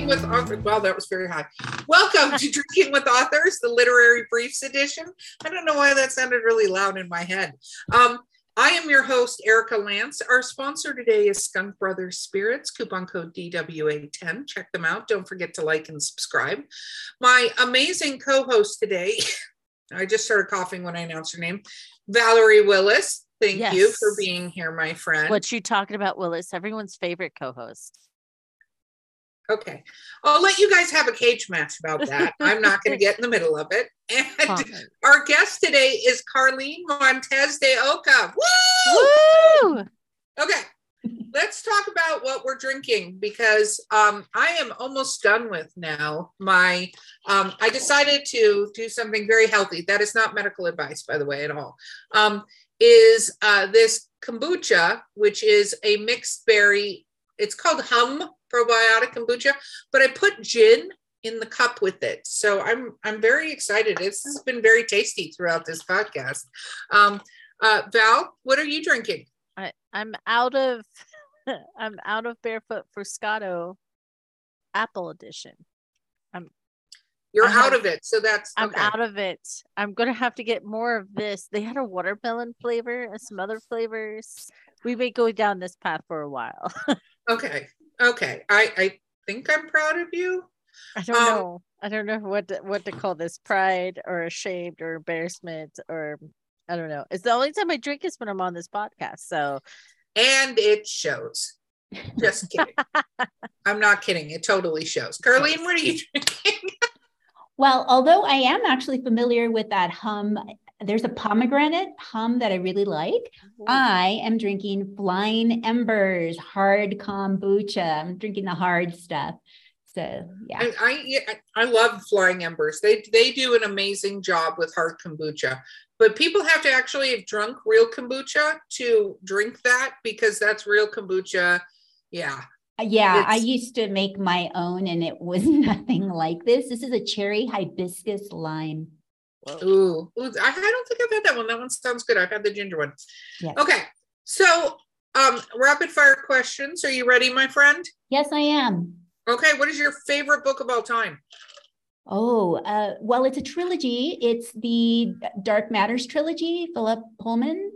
Drinking with Authors. Wow, that was very high. Welcome to Drinking with Authors, the Literary Briefs edition. I don't know why that sounded really loud in my head. Um, I am your host, Erica Lance. Our sponsor today is Skunk Brothers Spirits, coupon code DWA10. Check them out. Don't forget to like and subscribe. My amazing co host today, I just started coughing when I announced her name, Valerie Willis. Thank Yes. you for being here, my friend. What you talking about, Willis? Everyone's favorite co-host. Okay. I'll let you guys have a cage match about that. I'm not going to get in the middle of it. And our guest today is Carlene Montes de Oca. Woo! Woo! Okay. Let's talk about what we're drinking because um, I am almost done with now. My, um, I decided to do something very healthy. That is not medical advice, by the way, at all. Um, is uh, this kombucha, which is a mixed berry. It's called Hum probiotic kombucha, but I put gin in the cup with it. So I'm I'm very excited. This has been very tasty throughout this podcast. Um, uh, Val, what are you drinking? I, I'm out of I'm out of barefoot Fruitscato Apple edition. I'm You're I have- out of it, so that's I'm okay. out of it. I'm gonna have to get more of this. They had a watermelon flavor and some other flavors. We may go down this path for a while. Okay, okay. I I think I'm proud of you. I don't Um, know. I don't know what to, what to call this. Pride or ashamed or embarrassment or I don't know. It's the only time I drink is when I'm on this podcast. So And it shows. Just kidding. I'm not kidding. It totally shows. Carlene, what are you drinking? Well, although I am actually familiar with that hum, there's a pomegranate hum that I really like. I am drinking Flying Embers hard kombucha. I'm drinking the hard stuff. So yeah. I, I I love Flying Embers. They they do an amazing job with hard kombucha. But people have to actually have drunk real kombucha to drink that because that's real kombucha. Yeah. Uh, yeah, I used to make my own and it was nothing like this. This is a cherry hibiscus lime. Ooh, Ooh, I, I don't think I've had that one. That one sounds good. I've had the ginger one. Yes. Okay. So um rapid fire questions. Are you ready, my friend? Yes, I am. Okay, what is your favorite book of all time? Oh, uh, well, it's a trilogy. It's the Dark Matters trilogy, Philip Pullman.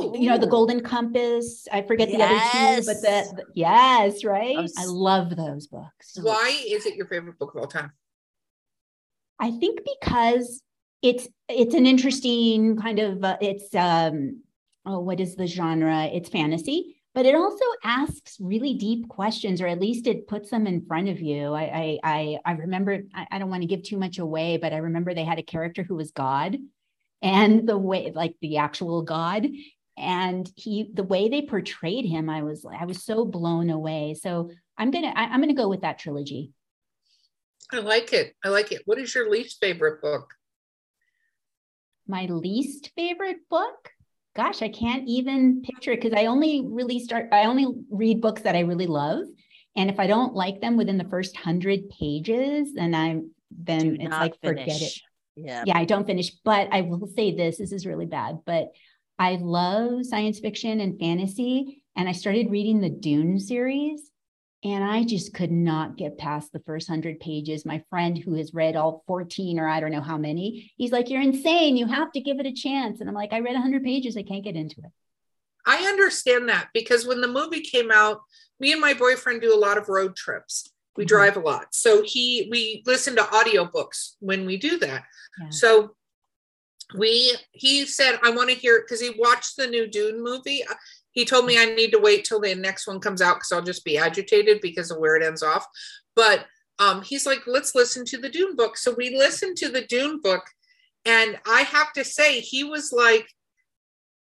You know, the Golden Compass. I forget the other two, but Yes. the, the- yes, right. Oh, I love those books. Why is it your favorite book of all time? I think because it's it's an interesting kind of uh, it's um oh what is the genre? It's fantasy, but it also asks really deep questions, or at least it puts them in front of you. I I I, remember I, I don't want to give too much away, but I remember they had a character who was God, and the way like the actual God. And he, the way they portrayed him, I was, I was so blown away. So I'm gonna, I, I'm gonna go with that trilogy. I like it. I like it. What is your least favorite book? My least favorite book. Gosh i can't even picture it because i only really start i only read books that i really love. And if i don't like them within the first hundred pages then i'm then Do it's like forget it. Yeah. yeah i don't finish. But i will say this this is really bad but i love science fiction and fantasy and i started reading the dune series and i just could not get past the first 100 pages my friend who has read all 14 or i don't know how many he's like you're insane you have to give it a chance and i'm like i read 100 pages i can't get into it I understand that because when the movie came out, me and my boyfriend do a lot of road trips. We Mhm. drive a lot. So he we listen to audiobooks when we do that. Yeah. So we he said I want to hear because he watched the new Dune movie. He told me I need to wait till the next one comes out because I'll just be agitated because of where it ends off. But um, he's like, let's listen to the Dune book. So we listened to the Dune book, and I have to say, he was like,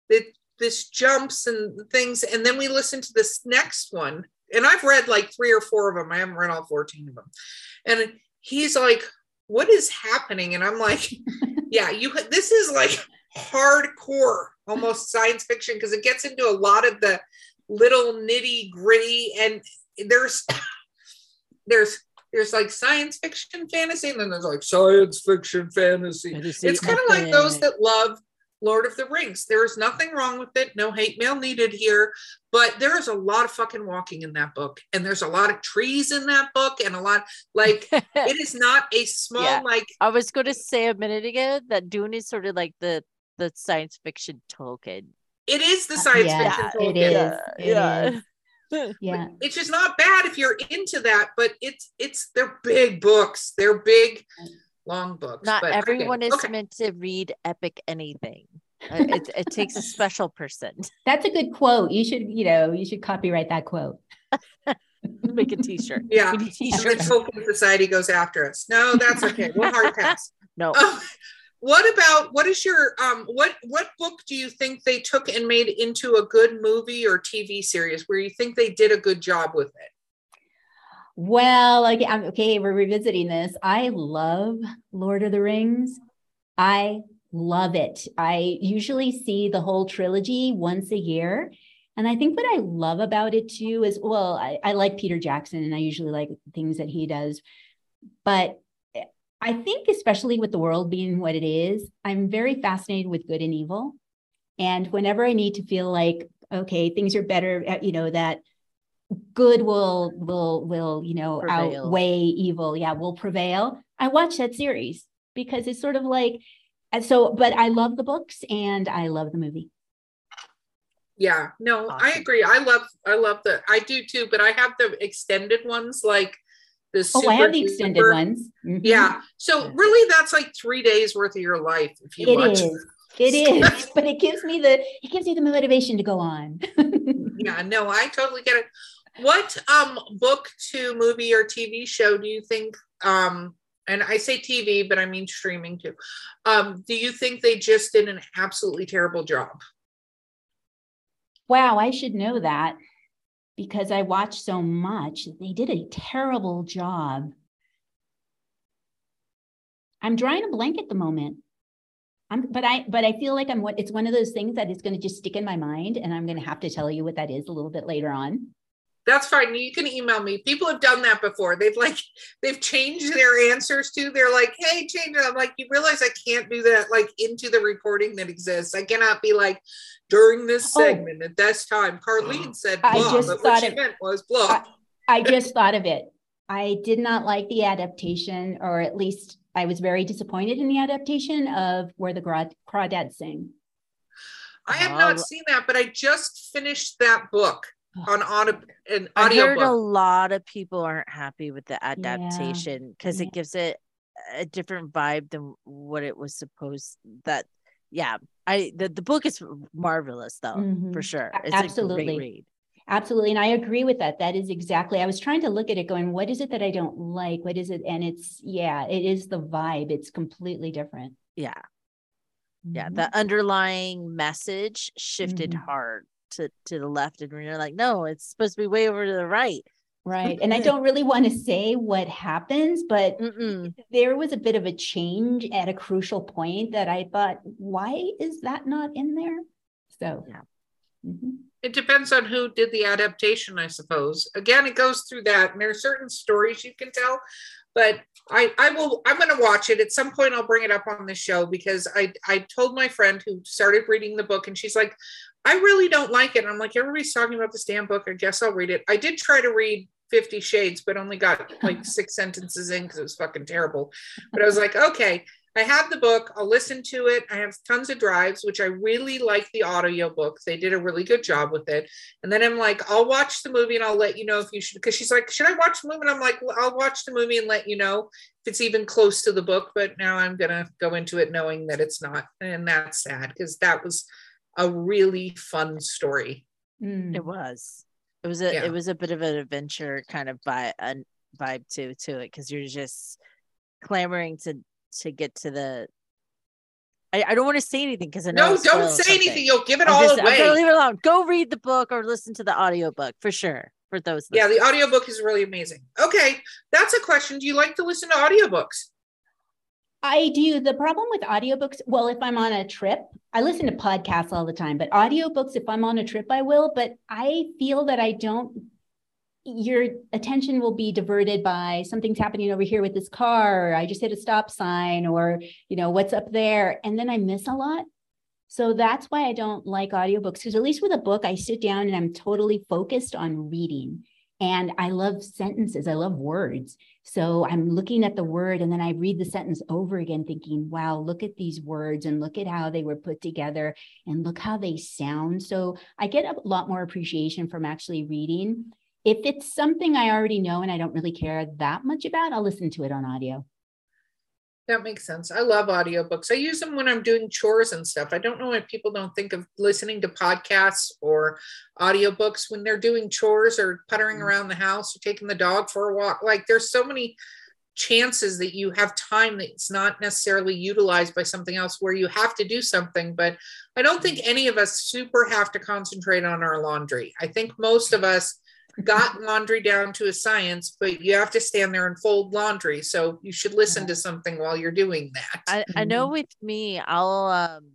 the, this jumps and things. And then we listened to this next one and I've read like three or four of them. I haven't read all 14 of them. And he's like, what is happening? And I'm like, yeah, you this is like hardcore, almost science fiction, because it gets into a lot of the little nitty gritty and there's there's there's like science fiction fantasy and then there's like science fiction fantasy. It's kind of like those that love Lord of the Rings. There's nothing wrong with it. No hate mail needed here. But there is a lot of fucking walking in that book. And there's a lot of trees in that book and a lot like it is not a small Yeah. like I was going to say a minute ago that Dune is sort of like the the science fiction Tolkien. it is the science yeah, fiction. it Tolkien. is. Yeah, It yeah. is. Yeah. Which is not bad if you're into that, but it's it's they're big books. They're big, long books. Not but everyone is okay. meant to read epic anything. Uh, it, it takes a special person. That's a good quote. You should, you know, you should copyright that quote. Make a t-shirt. Yeah. We need And then t-shirts. Tolkien Society goes after us. No, that's okay. We'll hard pass. No. Um, what about what is your um what what book do you think they took and made into a good movie or TV series where you think they did a good job with it? Well, like I'm okay, we're revisiting this. I love Lord of the Rings. I love it. I usually see the whole trilogy once a year. And I think what I love about it too is well, I, I like Peter Jackson and I usually like things that he does. But I think, especially with the world being what it is, I'm very fascinated with good and evil. And whenever I need to feel like, okay, things are better, uh, you know, that good will will will you know Prevail. outweigh evil yeah will prevail i watch that series because it's sort of like and so but i love the books and i love the movie Yeah, no, I agree. I love I love the I do too, but I have the extended ones like the oh i super have the extended duper- ones Mhm. Yeah. So really that's like three days worth of your life if you it watch is it is but it gives me the it gives me the motivation to go on Yeah, no, I totally get it. What um book to movie or TV show do you think um and I say TV, but I mean streaming too. Um, do you think they just did an absolutely terrible job? wow i should know that because i watch so much they did a terrible job i'm drawing a blank at the moment I'm, but I, but I feel like I'm what it's one of those things that is going to just stick in my mind, and I'm going to have to tell you what that is a little bit later on. That's fine. You can email me. People have done that before. They've like they've changed their answers to. They're like, "Hey, change it." I'm like, "You realize I can't do that like into the recording that exists. I cannot be like during this Oh. segment at this time." Carlene mm. said I blah, just but what thought she it- meant was blah. I just thought of it. I did not like the adaptation, or at least I was very disappointed in the adaptation of Where the Craw- Crawdads Sing. I have Oh, not seen that, but I just finished that book on audio an I heard a lot of people aren't happy with the adaptation because Yeah. it gives it a different vibe than what it was supposed that yeah i the, the book is marvelous though Mhm. for sure A- it's a absolutely. great read Absolutely. And I agree with that. That is exactly, I was trying to look at it going, what is it that I don't like? What is it? And it's, yeah, it is the vibe. It's completely different. yeah yeah Mhm. the underlying message shifted Mhm. hard to to the left and you're like no it's supposed to be way over to the right Right. And I don't really want to say what happens, but Mm-mm. there was a bit of a change at a crucial point that I thought, why is that not in there? So, Yeah. Mhm. It depends on who did the adaptation, I suppose. Again, it goes through that, and there are certain stories you can tell. But I, I will. I'm going to watch it at some point. I'll bring it up on the show because I, I told my friend who started reading the book, and she's like, "I really don't like it." I'm like, "Everybody's talking about this damn book. I guess I'll read it." I did try to read Fifty Shades, but only got like six sentences in because it was fucking terrible. But I was like, okay, I have the book. I'll listen to it. I have tons of drives, which I really like the audio book. They did a really good job with it. And then I'm like, I'll watch the movie and I'll let you know if you should. Because she's like, should I watch the movie? And I'm like, well, I'll watch the movie and let you know if it's even close to the book. But now I'm gonna go into it knowing that it's not, and that's sad because that was a really fun story. Mm. it was it was a Yeah. it was a bit of an adventure kind of vibe, a vibe to to it because you're just clamoring to to get to the I, I don't want to say anything because I know No, don't say something. anything. You'll give it I'm all just, I'm away. gonna leave it alone. Go read the book or listen to the audiobook for sure. for those. Yeah, the listeners. audiobook is really amazing. Okay, that's a question. Do you like to listen to audiobooks? I do. The problem with audiobooks, well, if I'm on a trip, I listen to podcasts all the time, but audiobooks, if I'm on a trip, I will. But I feel that I don't, your attention will be diverted by something's happening over here with this car, or I just hit a stop sign, or, you know, what's up there. And then I miss a lot. So that's why I don't like audiobooks, because at least with a book, I sit down and I'm totally focused on reading. And I love sentences, I love words. So I'm looking at the word and then I read the sentence over again, thinking, wow, look at these words and look at how they were put together and look how they sound. So I get a lot more appreciation from actually reading. If it's something I already know and I don't really care that much about, I'll listen to it on audio. That makes sense. I love audiobooks. I use them when I'm doing chores and stuff. I don't know why people don't think of listening to podcasts or audiobooks when they're doing chores or puttering Mm. around the house or taking the dog for a walk. Like there's so many chances that you have time that's not necessarily utilized by something else where you have to do something. But I don't think any of us super have to concentrate on our laundry. I think most of us got laundry down to a science, but you have to stand there and fold laundry. So you should listen to something while you're doing that. I, I know with me, I'll um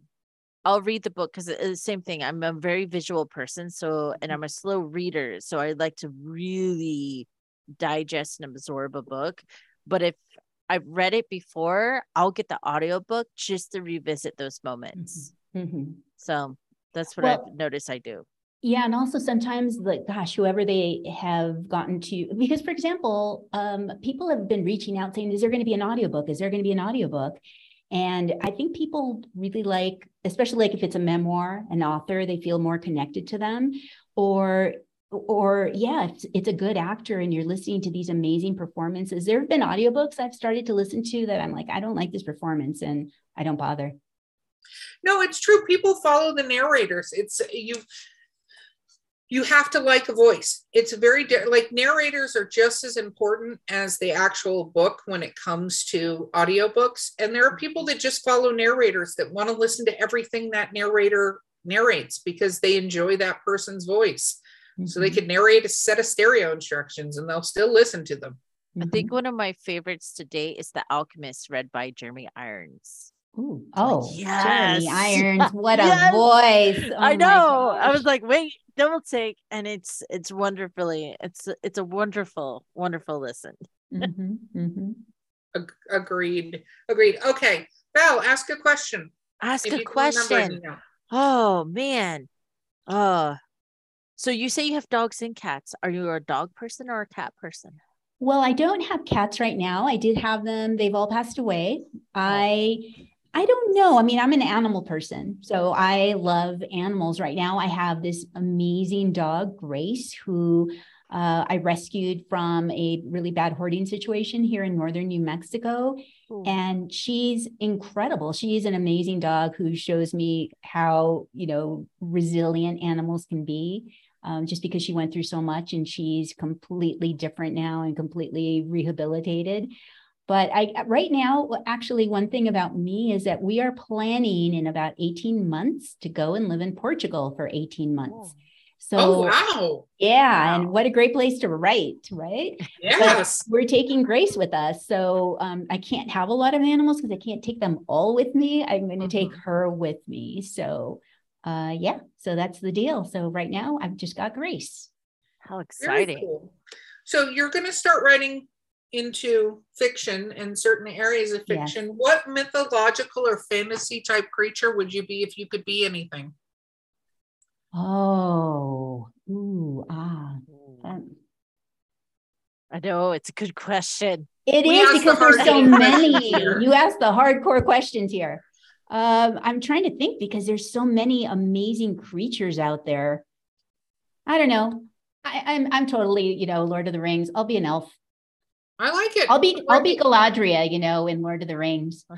I'll read the book because it's the same thing. I'm a very visual person, so and I'm a slow reader, so I like to really digest and absorb a book. But if I've read it before, I'll get the audiobook just to revisit those moments. Mhm. So that's what Well- I've noticed I do. Yeah, and also sometimes like gosh, whoever they have gotten to because for example, um, people have been reaching out saying, is there going to be an audiobook? Is there going to be an audiobook? And I think people really like, especially like if it's a memoir, an author, they feel more connected to them. Or or yeah, it's, it's a good actor and you're listening to these amazing performances. There have been audiobooks I've started to listen to that I'm like, I don't like this performance and I don't bother. No, it's true. People follow the narrators. It's you. You have to like a voice. It's very di- like narrators are just as important as the actual book when it comes to audiobooks. And there are people that just follow narrators that want to listen to everything that narrator narrates because they enjoy that person's voice. So they Mhm. could narrate a set of stereo instructions and they'll still listen to them. I think one of my favorites today is The Alchemist, read by Jeremy Irons. Ooh, oh, yes. Jeremy Irons, what a voice! Oh I my know. I was like, wait, double take, and it's it's wonderfully, it's it's a wonderful, wonderful listen. Mhm, mhm. Ag- agreed. Agreed. Okay. Val, ask a question. Ask If a you can remember question. Oh man. Oh. So you say you have dogs and cats. Are you a dog person or a cat person? Well, I don't have cats right now. I did have them. They've all passed away. I I don't know. I mean, I'm an animal person. So I love animals right now. I have this amazing dog, Grace, who uh, I rescued from a really bad hoarding situation here in northern New Mexico. Ooh. And she's incredible. She's an amazing dog who shows me how, you know, resilient animals can be um, just because she went through so much and she's completely different now and completely rehabilitated. But I right now, actually, one thing about me is that we are planning in about 18 months to go and live in Portugal for 18 months. So oh wow. yeah, Wow. and what a great place to write, right? Yes. We're taking Grace with us. So um, I can't have a lot of animals because I can't take them all with me. I'm going to take Mhm. her with me. So uh, yeah, so that's the deal. So right now I've just got Grace. How exciting. cool. So you're going to start writing into fiction and certain areas of Yes. fiction. What mythological or fantasy type creature would you be if you could be anything? Oh, ooh, ah. Um, I know it's a good question. It We is asked the because there's so many. You ask the hardcore questions here. Um, I'm trying to think because there's so many amazing creatures out there. I don't know. I, I'm I'm totally, you know, Lord of the Rings. I'll be an elf. I like it. I'll be I'll be Galadriel, you know, in Lord of the Rings.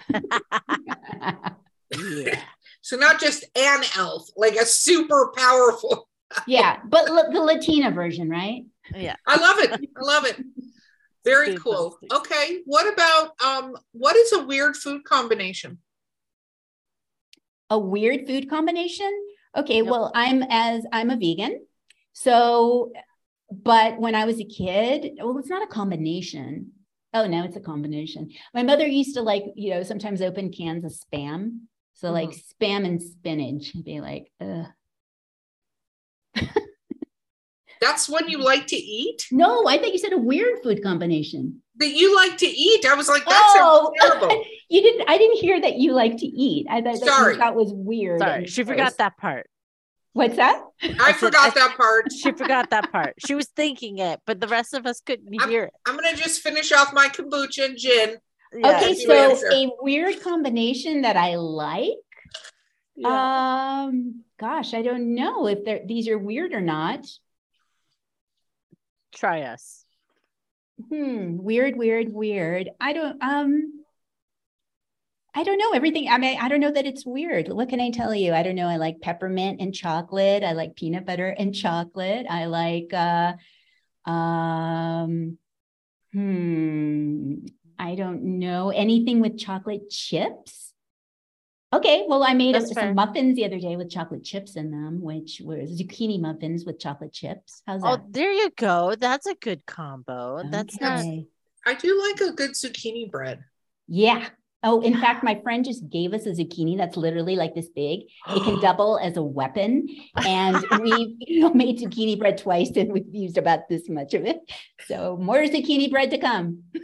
Yeah. So not just an elf, like a super powerful. yeah, but l- the Latina version, right? Yeah. I love it. I love it. Very cool. Okay. What about um what is a weird food combination? A weird food combination. Okay, Yep. well, I'm as I'm a vegan. So but when I was a kid, well, it's not a combination. Oh no, it's a combination. My mother used to like, you know, sometimes open cans of spam. So mm-hmm. like spam and spinach and be like, Ugh. That's what you like to eat? no, I think you said a weird food combination. That you like to eat. I was like, that's Oh. terrible. You didn't, I didn't hear that you like to eat. I thought that Sorry. you thought was weird. Sorry, she gross. forgot that part. What's that? I said- forgot I- that part. She forgot that part. She was thinking it, but the rest of us couldn't hear it. I'm gonna just finish off my kombucha and gin. Yeah. okay, so answer. a weird combination that I like. Yeah. Um, gosh, I don't know if they're these are weird or not. Try us. Hmm, weird, weird, weird. I don't um I don't know everything. I mean, I don't know that it's weird. What can I tell you? I don't know. I like peppermint and chocolate. I like peanut butter and chocolate. I like uh um hmm I don't know anything with chocolate chips. Okay, well, I made That's some fair. muffins the other day with chocolate chips in them, which were zucchini muffins with chocolate chips. How's Oh, that? Oh, there you go. That's a good combo. That's not. Okay. I do like a good zucchini bread. Yeah. Oh, in fact, my friend just gave us a zucchini that's literally like this big. It can double as a weapon. And we you know, made zucchini bread twice and we've used about this much of it. So more zucchini bread to come.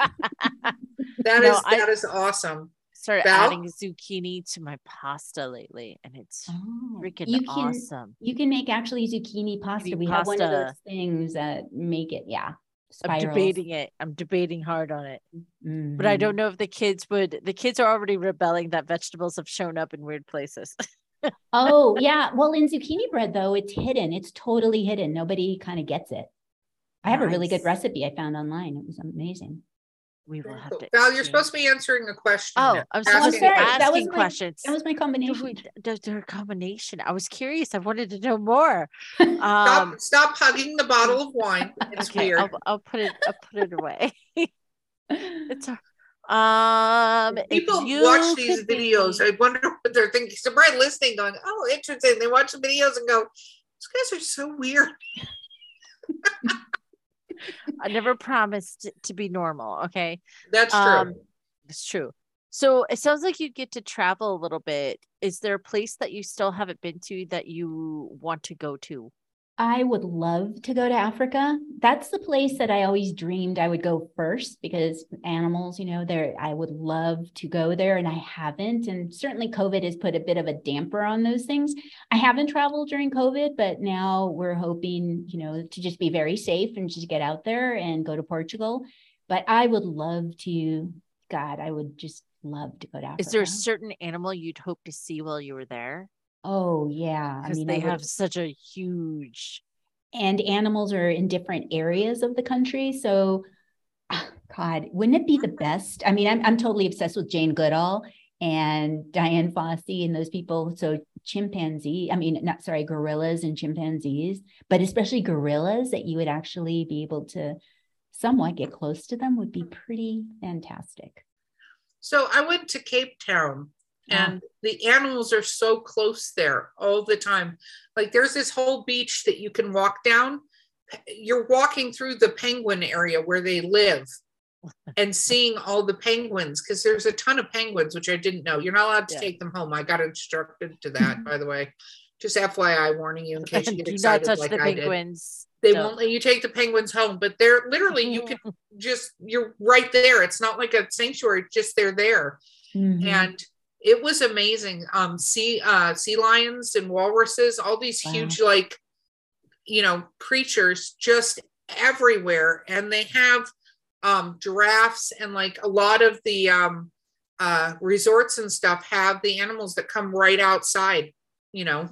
That No, is I- that is awesome. Started Val? adding zucchini to my pasta lately, and it's Oh, freaking you can awesome. you can make actually zucchini pasta. Zucchini we have one of those things that make it, yeah. I'm debating it. I'm debating hard on it, but I Mhm. don't know if the kids would. The kids are already rebelling that vegetables have shown up in weird places. Oh, yeah. Well, in zucchini bread though, it's hidden. It's totally hidden. Nobody kind of gets it. I have a really good recipe I found online. It was amazing. We will have to. Val, you're exchange. supposed to be answering a question. Oh, now. I'm Asking supposed to be sorry, that was asking my- questions. That was my combination. Wait, There's there a combination. I was curious. I wanted to know more. Stop, Um, stop hugging the bottle of wine. It's okay, weird. I'll, I'll put it. I'll put it away. it's a- um. People you watch these could be- videos. I wonder what they're thinking. So probably listening, going, "Oh, interesting." They watch the videos and go, "These guys are so weird." I never promised to be normal. Okay. That's true. Um, It's true. So it sounds like you get to travel a little bit. Is there a place that you still haven't been to that you want to go to? I would love to go to Africa. That's the place that I always dreamed I would go first because animals, you know, there I would love to go there and I haven't. And certainly COVID has put a bit of a damper on those things. I haven't traveled during COVID, but now we're hoping, you know, to just be very safe and just get out there and go to Portugal. But I would love to, God, I would just love to go to Africa. Is there a certain animal you'd hope to see while you were there? Oh yeah. I Because mean they I would- have such a huge. and animals are in different areas of the country. So, ah, God, wouldn't it be the best? I mean, I'm, I'm totally obsessed with Jane Goodall and Dian Fossey and those people. So, chimpanzee, I mean, not sorry, gorillas and chimpanzees, but especially gorillas that you would actually be able to somewhat get close to them would be pretty fantastic. So I went to Cape Town And the animals are so close there all the time. Like there's this whole beach that you can walk down. You're walking through the penguin area where they live and seeing all the penguins because there's a ton of penguins, which I didn't know. You're not allowed to Yeah. take them home. I got instructed to that, by the way. Just FYI, warning you in case you get Do not excited touch like the I did. penguins. They Don't. won't let you take the penguins home, but they're literally you can just you're right there. It's not like a sanctuary; just they're there Mhm. and it was amazing um sea uh sea lions and walruses all these Wow. huge like you know creatures just everywhere and they have um giraffes and like a lot of the um uh resorts and stuff have the animals that come right outside you know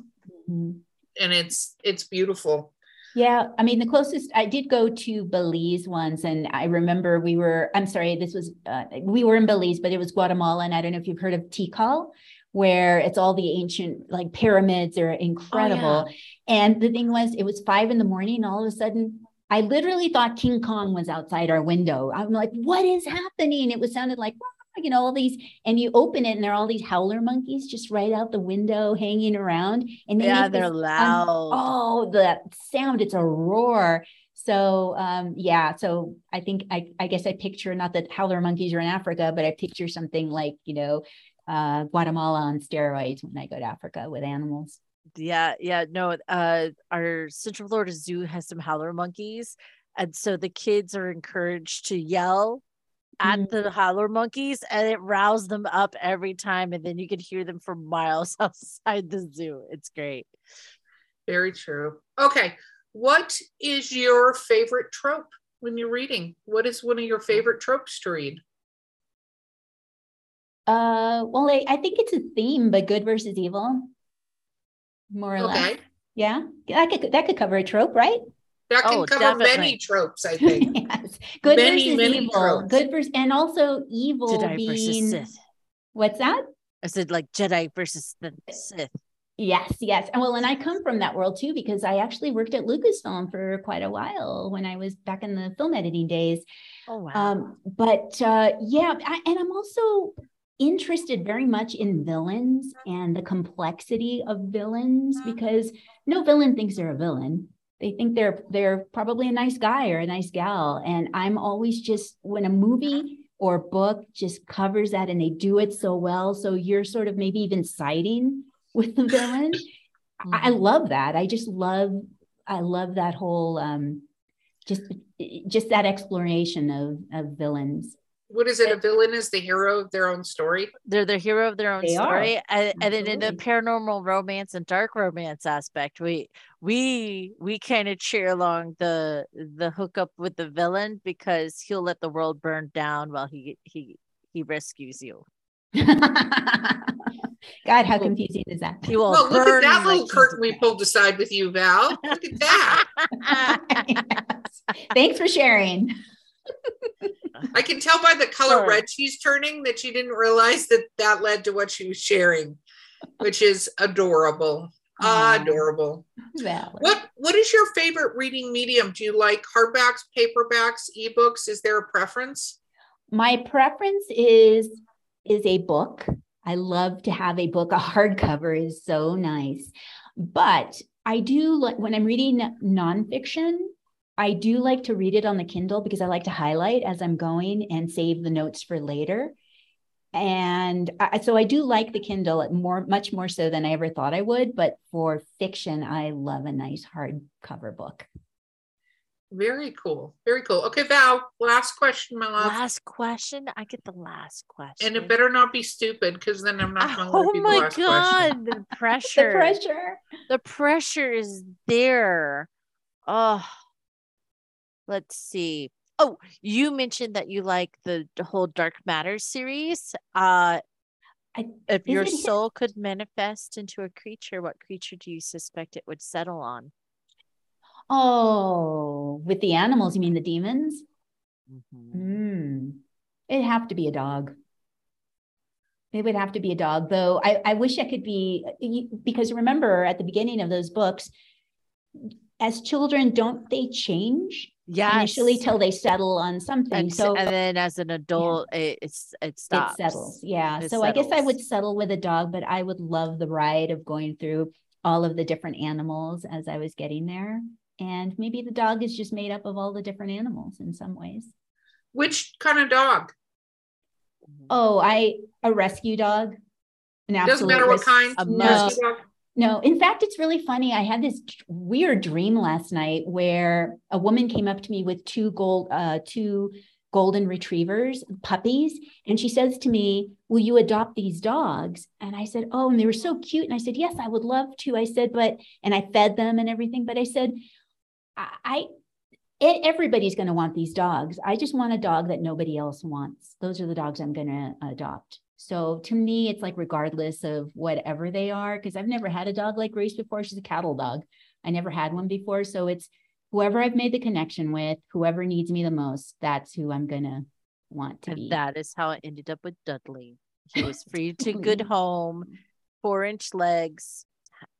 Mhm. and it's it's beautiful Yeah, I mean, the closest I did go to Belize once, and I remember we were, I'm sorry, this was, uh, we were in Belize, but it was Guatemala. And I don't know if you've heard of Tikal, where it's all the ancient like pyramids are incredible. And the thing was, it was five in the morning, and all of a sudden, I literally thought King Kong was outside our window. I'm like, what is happening? It was sounded like, you know, all these, and you open it, and there are all these howler monkeys just right out the window hanging around. And they Yeah, they're loud. oh, the sound, it's a roar. So um, yeah, so I think I, I guess I picture not that howler monkeys are in Africa, but I picture something like you know uh, Guatemala on steroids when I go to Africa with animals. Yeah, yeah, no. Uh, our Central Florida Zoo has some howler monkeys, and so the kids are encouraged to yell at Mhm. the howler monkeys, and it rouses them up every time, and then you can hear them for miles outside the zoo. It's great. Very true. Okay. What is your favorite trope when you're reading? What is one of your favorite tropes to read? Uh, well, I, I think it's a theme, but good versus evil, more or less. Yeah, that could that could cover a trope, right? That can Oh, cover many definitely. tropes, I think. yes, good Many, versus many evil. tropes. Good versus, and also evil Jedi being versus Sith. what's that? I said like Jedi versus the Sith. Yes, yes. And well, and I come from that world too because I actually worked at Lucasfilm for quite a while when I was back in the film editing days. Oh wow. Um, but uh, yeah, I, and I'm also interested very much in villains and the complexity of villains because no villain thinks they're a villain. They think they're they're probably a nice guy or a nice gal. And I'm always just when a movie or book just covers that and they do it so well, so you're sort of maybe even siding with the villain. I, I Mhm. love that. I just love I love that whole um just just that exploration of of villains. What is it? A villain is the hero of their own story. they're the hero of their own They are. story and, and then in the paranormal romance and dark romance aspect we we we kind of cheer along the the hookup with the villain because he'll let the world burn down while he he he rescues you God, how confusing is that? he will Well, look at that little like curtain we pulled aside with you, Val. Look at that. Yes. Thanks for sharing. I can tell by the color Sure. red she's turning that she didn't realize that that led to what she was sharing, which is adorable. Aw. Adorable. Valor. What What is your favorite reading medium? Do you like hardbacks, paperbacks, ebooks? Is there a preference? My preference is is a book. I love to have a book. A hardcover is so nice. But I do like when I'm reading nonfiction, I do like to read it on the Kindle because I like to highlight as I'm going and save the notes for later. And I, so I do like the Kindle more, much more so than I ever thought I would. But for fiction, I love a nice hardcover book. Very cool. Very cool. Okay, Val, last question, my love. last question i get the last question And it better not be stupid because then I'm not going to oh let you my last question. god the The pressure pressure. the pressure is there. Oh, let's see. Oh, you mentioned that you like the, whole Dark Matter series. Uh, I- if your it- soul could manifest into a creature, what creature do you suspect it would settle on? Oh, with the animals, you mean the demons? Mm-hmm. Mm. It'd have to be a dog. It would have to be a dog, though. I, I wish I could be because remember at the beginning of those books, as children, don't they change Yes. initially till they settle on something? and, so and then as an adult, it, it's it stops. it settles. Yeah. It so I guess I would settle with a dog, but I would love the ride of going through all of the different animals as I was getting there. And maybe the dog is just made up of all the different animals in some ways. Which kind of dog? Mhm. Oh, I a rescue dog. An Doesn't matter what res- kind. A No. No, in fact, it's really funny. I had this weird dream last night where a woman came up to me with two gold, uh, two golden retrievers, puppies, and she says to me, "Will you adopt these dogs?" And I said, "Oh," and they were so cute. And I said, "Yes, I would love to." I said, "But," and I fed them and everything. But I said, "I." I everybody's going to want these dogs. I just want a dog that nobody else wants. Those are the dogs I'm going to adopt. So to me, it's like regardless of whatever they are, because I've never had a dog like Grace before. She's a cattle dog. I never had one before. So it's whoever I've made the connection with, whoever needs me the most, that's who I'm gonna want to And be. that is how I ended up with Dudley. He was free to good home, four inch legs.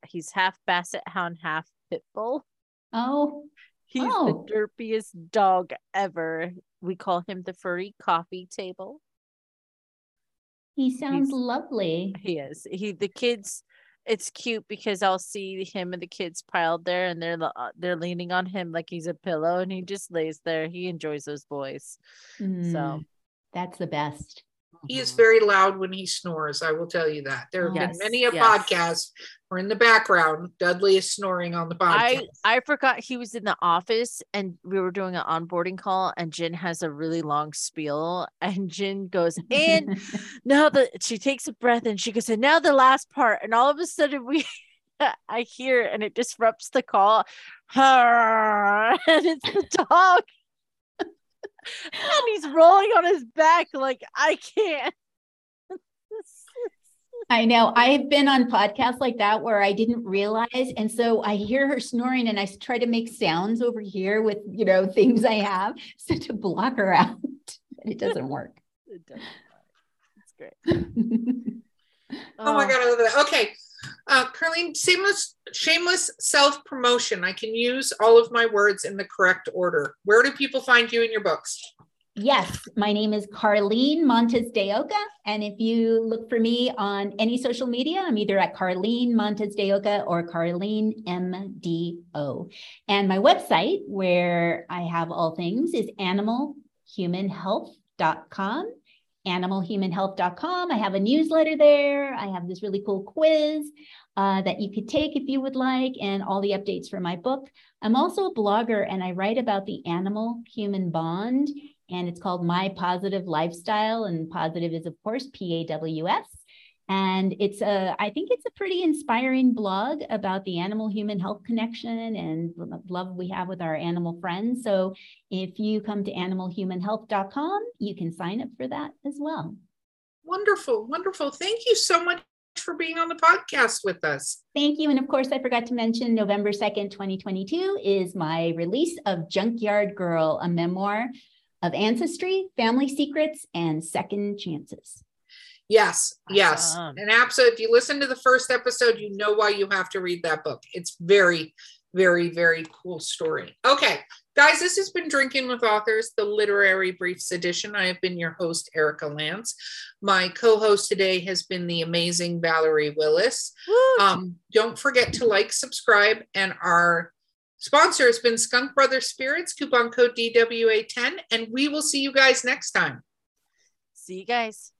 He's half basset hound, half pit bull. Oh, He's Oh. the derpiest dog ever. We call him the furry coffee table. He sounds He's- lovely. He is. He the kids it's cute because I'll see him and the kids piled there, and they're uh, they're leaning on him like he's a pillow, and he just lays there. He enjoys those boys. Mm, So that's the best. He is mm-hmm. very loud when he snores. I will tell you that. There have Yes, been many a yes. podcast where in the background Dudley is snoring on the podcast. I I forgot he was in the office and we were doing an onboarding call and Jen has a really long spiel and Jen goes and now the she takes a breath and she goes and now the last part and all of a sudden we I hear and it disrupts the call and it's the dog and he's rolling on his back like I can't I know. I've been on podcasts like that where I didn't realize. And so I hear her snoring and I try to make sounds over here with, you know, things I have so to block her out. But it doesn't work. It doesn't work. It's great. Oh my uh, god, I love that. Okay. Uh Carlene, shameless shameless self-promotion. I can use all of my words in the correct order. Where do people find you in your books? Yes, my name is Carlene Montes de Oca. And if you look for me on any social media, I'm either at Carlene Montes de Oca or Carlene MDO. And my website, where I have all things, is animalhumanhealth.com. Animalhumanhealth.com. I have a newsletter there. I have this really cool quiz uh, that you could take if you would like, and all the updates for my book. I'm also a blogger and I write about the animal human bond and it's called My Pawsitive Lifestyle. And positive is, of course, P A W S. And it's a, I think it's a pretty inspiring blog about the animal human health connection and the love we have with our animal friends. So if you come to animalhumanhealth.com, you can sign up for that as well. Wonderful, wonderful. Thank you so much for being on the podcast with us. Thank you. And of course, I forgot to mention November 2nd, 2022 is my release of Junkyard Girl, a memoir of ancestry, family secrets, and second chances. Yes, yes. Awesome. And absolutely, if you listen to the first episode, you know why you have to read that book. It's very, very, very cool story. Okay, guys, this has been Drinking with Authors, the literary briefs edition. I have been your host, Erica Lance. My co host today has been the amazing Valerie Willis. Um, don't forget to like, subscribe, and our sponsor has been Skunk Brothers Spirits, coupon code DWA10, and we will see you guys next time. See you guys.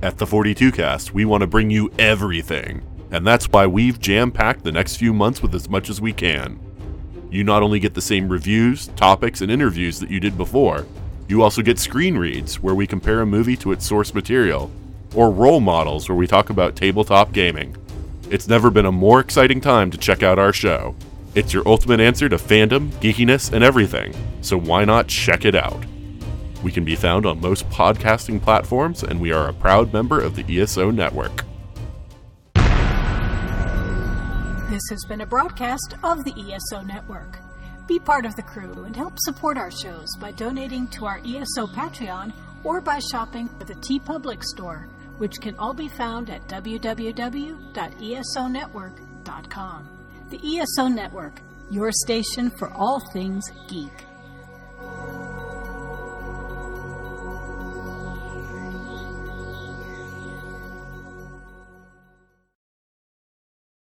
At the 42 cast, we want to bring you everything, and that's why we've jam packed the next few months with as much as we can. You not only get the same reviews, topics, and interviews that you did before, you also get screen reads where we compare a movie to its source material, or role models where we talk about tabletop gaming. It's never been a more exciting time to check out our show. It's your ultimate answer to fandom, geekiness, and everything, so why not check it out? We can be found on most podcasting platforms, and we are a proud member of the ESO network. This has been a broadcast of the ESO Network. Be part of the crew and help support our shows by donating to our ESO Patreon or by shopping at the TeePublic store, which can all be found at www.esonetwork.com. The ESO Network, your station for all things geek.